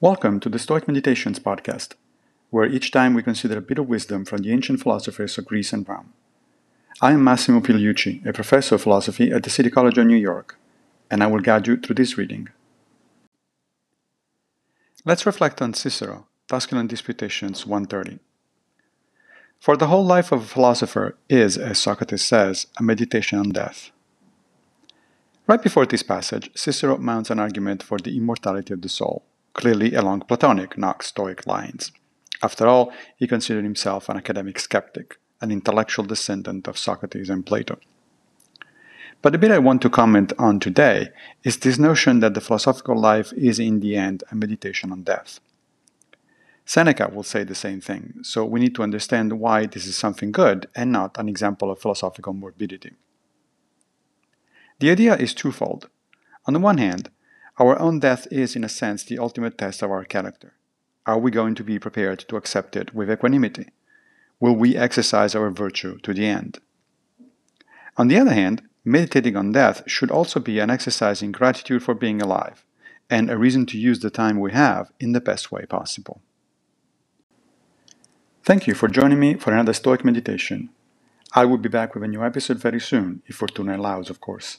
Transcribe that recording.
Welcome to the Stoic Meditations podcast, where each time we consider a bit of wisdom from the ancient philosophers of Greece and Rome. I am Massimo Pigliucci, a professor of philosophy at the City College of New York, and I will guide you through this reading. Let's reflect on Cicero, Tusculan Disputations 130. For the whole life of a philosopher is, as Socrates says, a meditation on death. Right before this passage, Cicero mounts an argument for the immortality of the soul clearly along Platonic, not Stoic lines. After all, he considered himself an academic skeptic, an intellectual descendant of Socrates and Plato. But the bit I want to comment on today is this notion that the philosophical life is in the end a meditation on death. Seneca will say the same thing, so we need to understand why this is something good and not an example of philosophical morbidity. The idea is twofold. On the one hand, our own death is, in a sense, the ultimate test of our character. Are we going to be prepared to accept it with equanimity? Will we exercise our virtue to the end? On the other hand, meditating on death should also be an exercise in gratitude for being alive, and a reason to use the time we have in the best way possible. Thank you for joining me for another Stoic meditation. I will be back with a new episode very soon, if Fortuna allows, of course.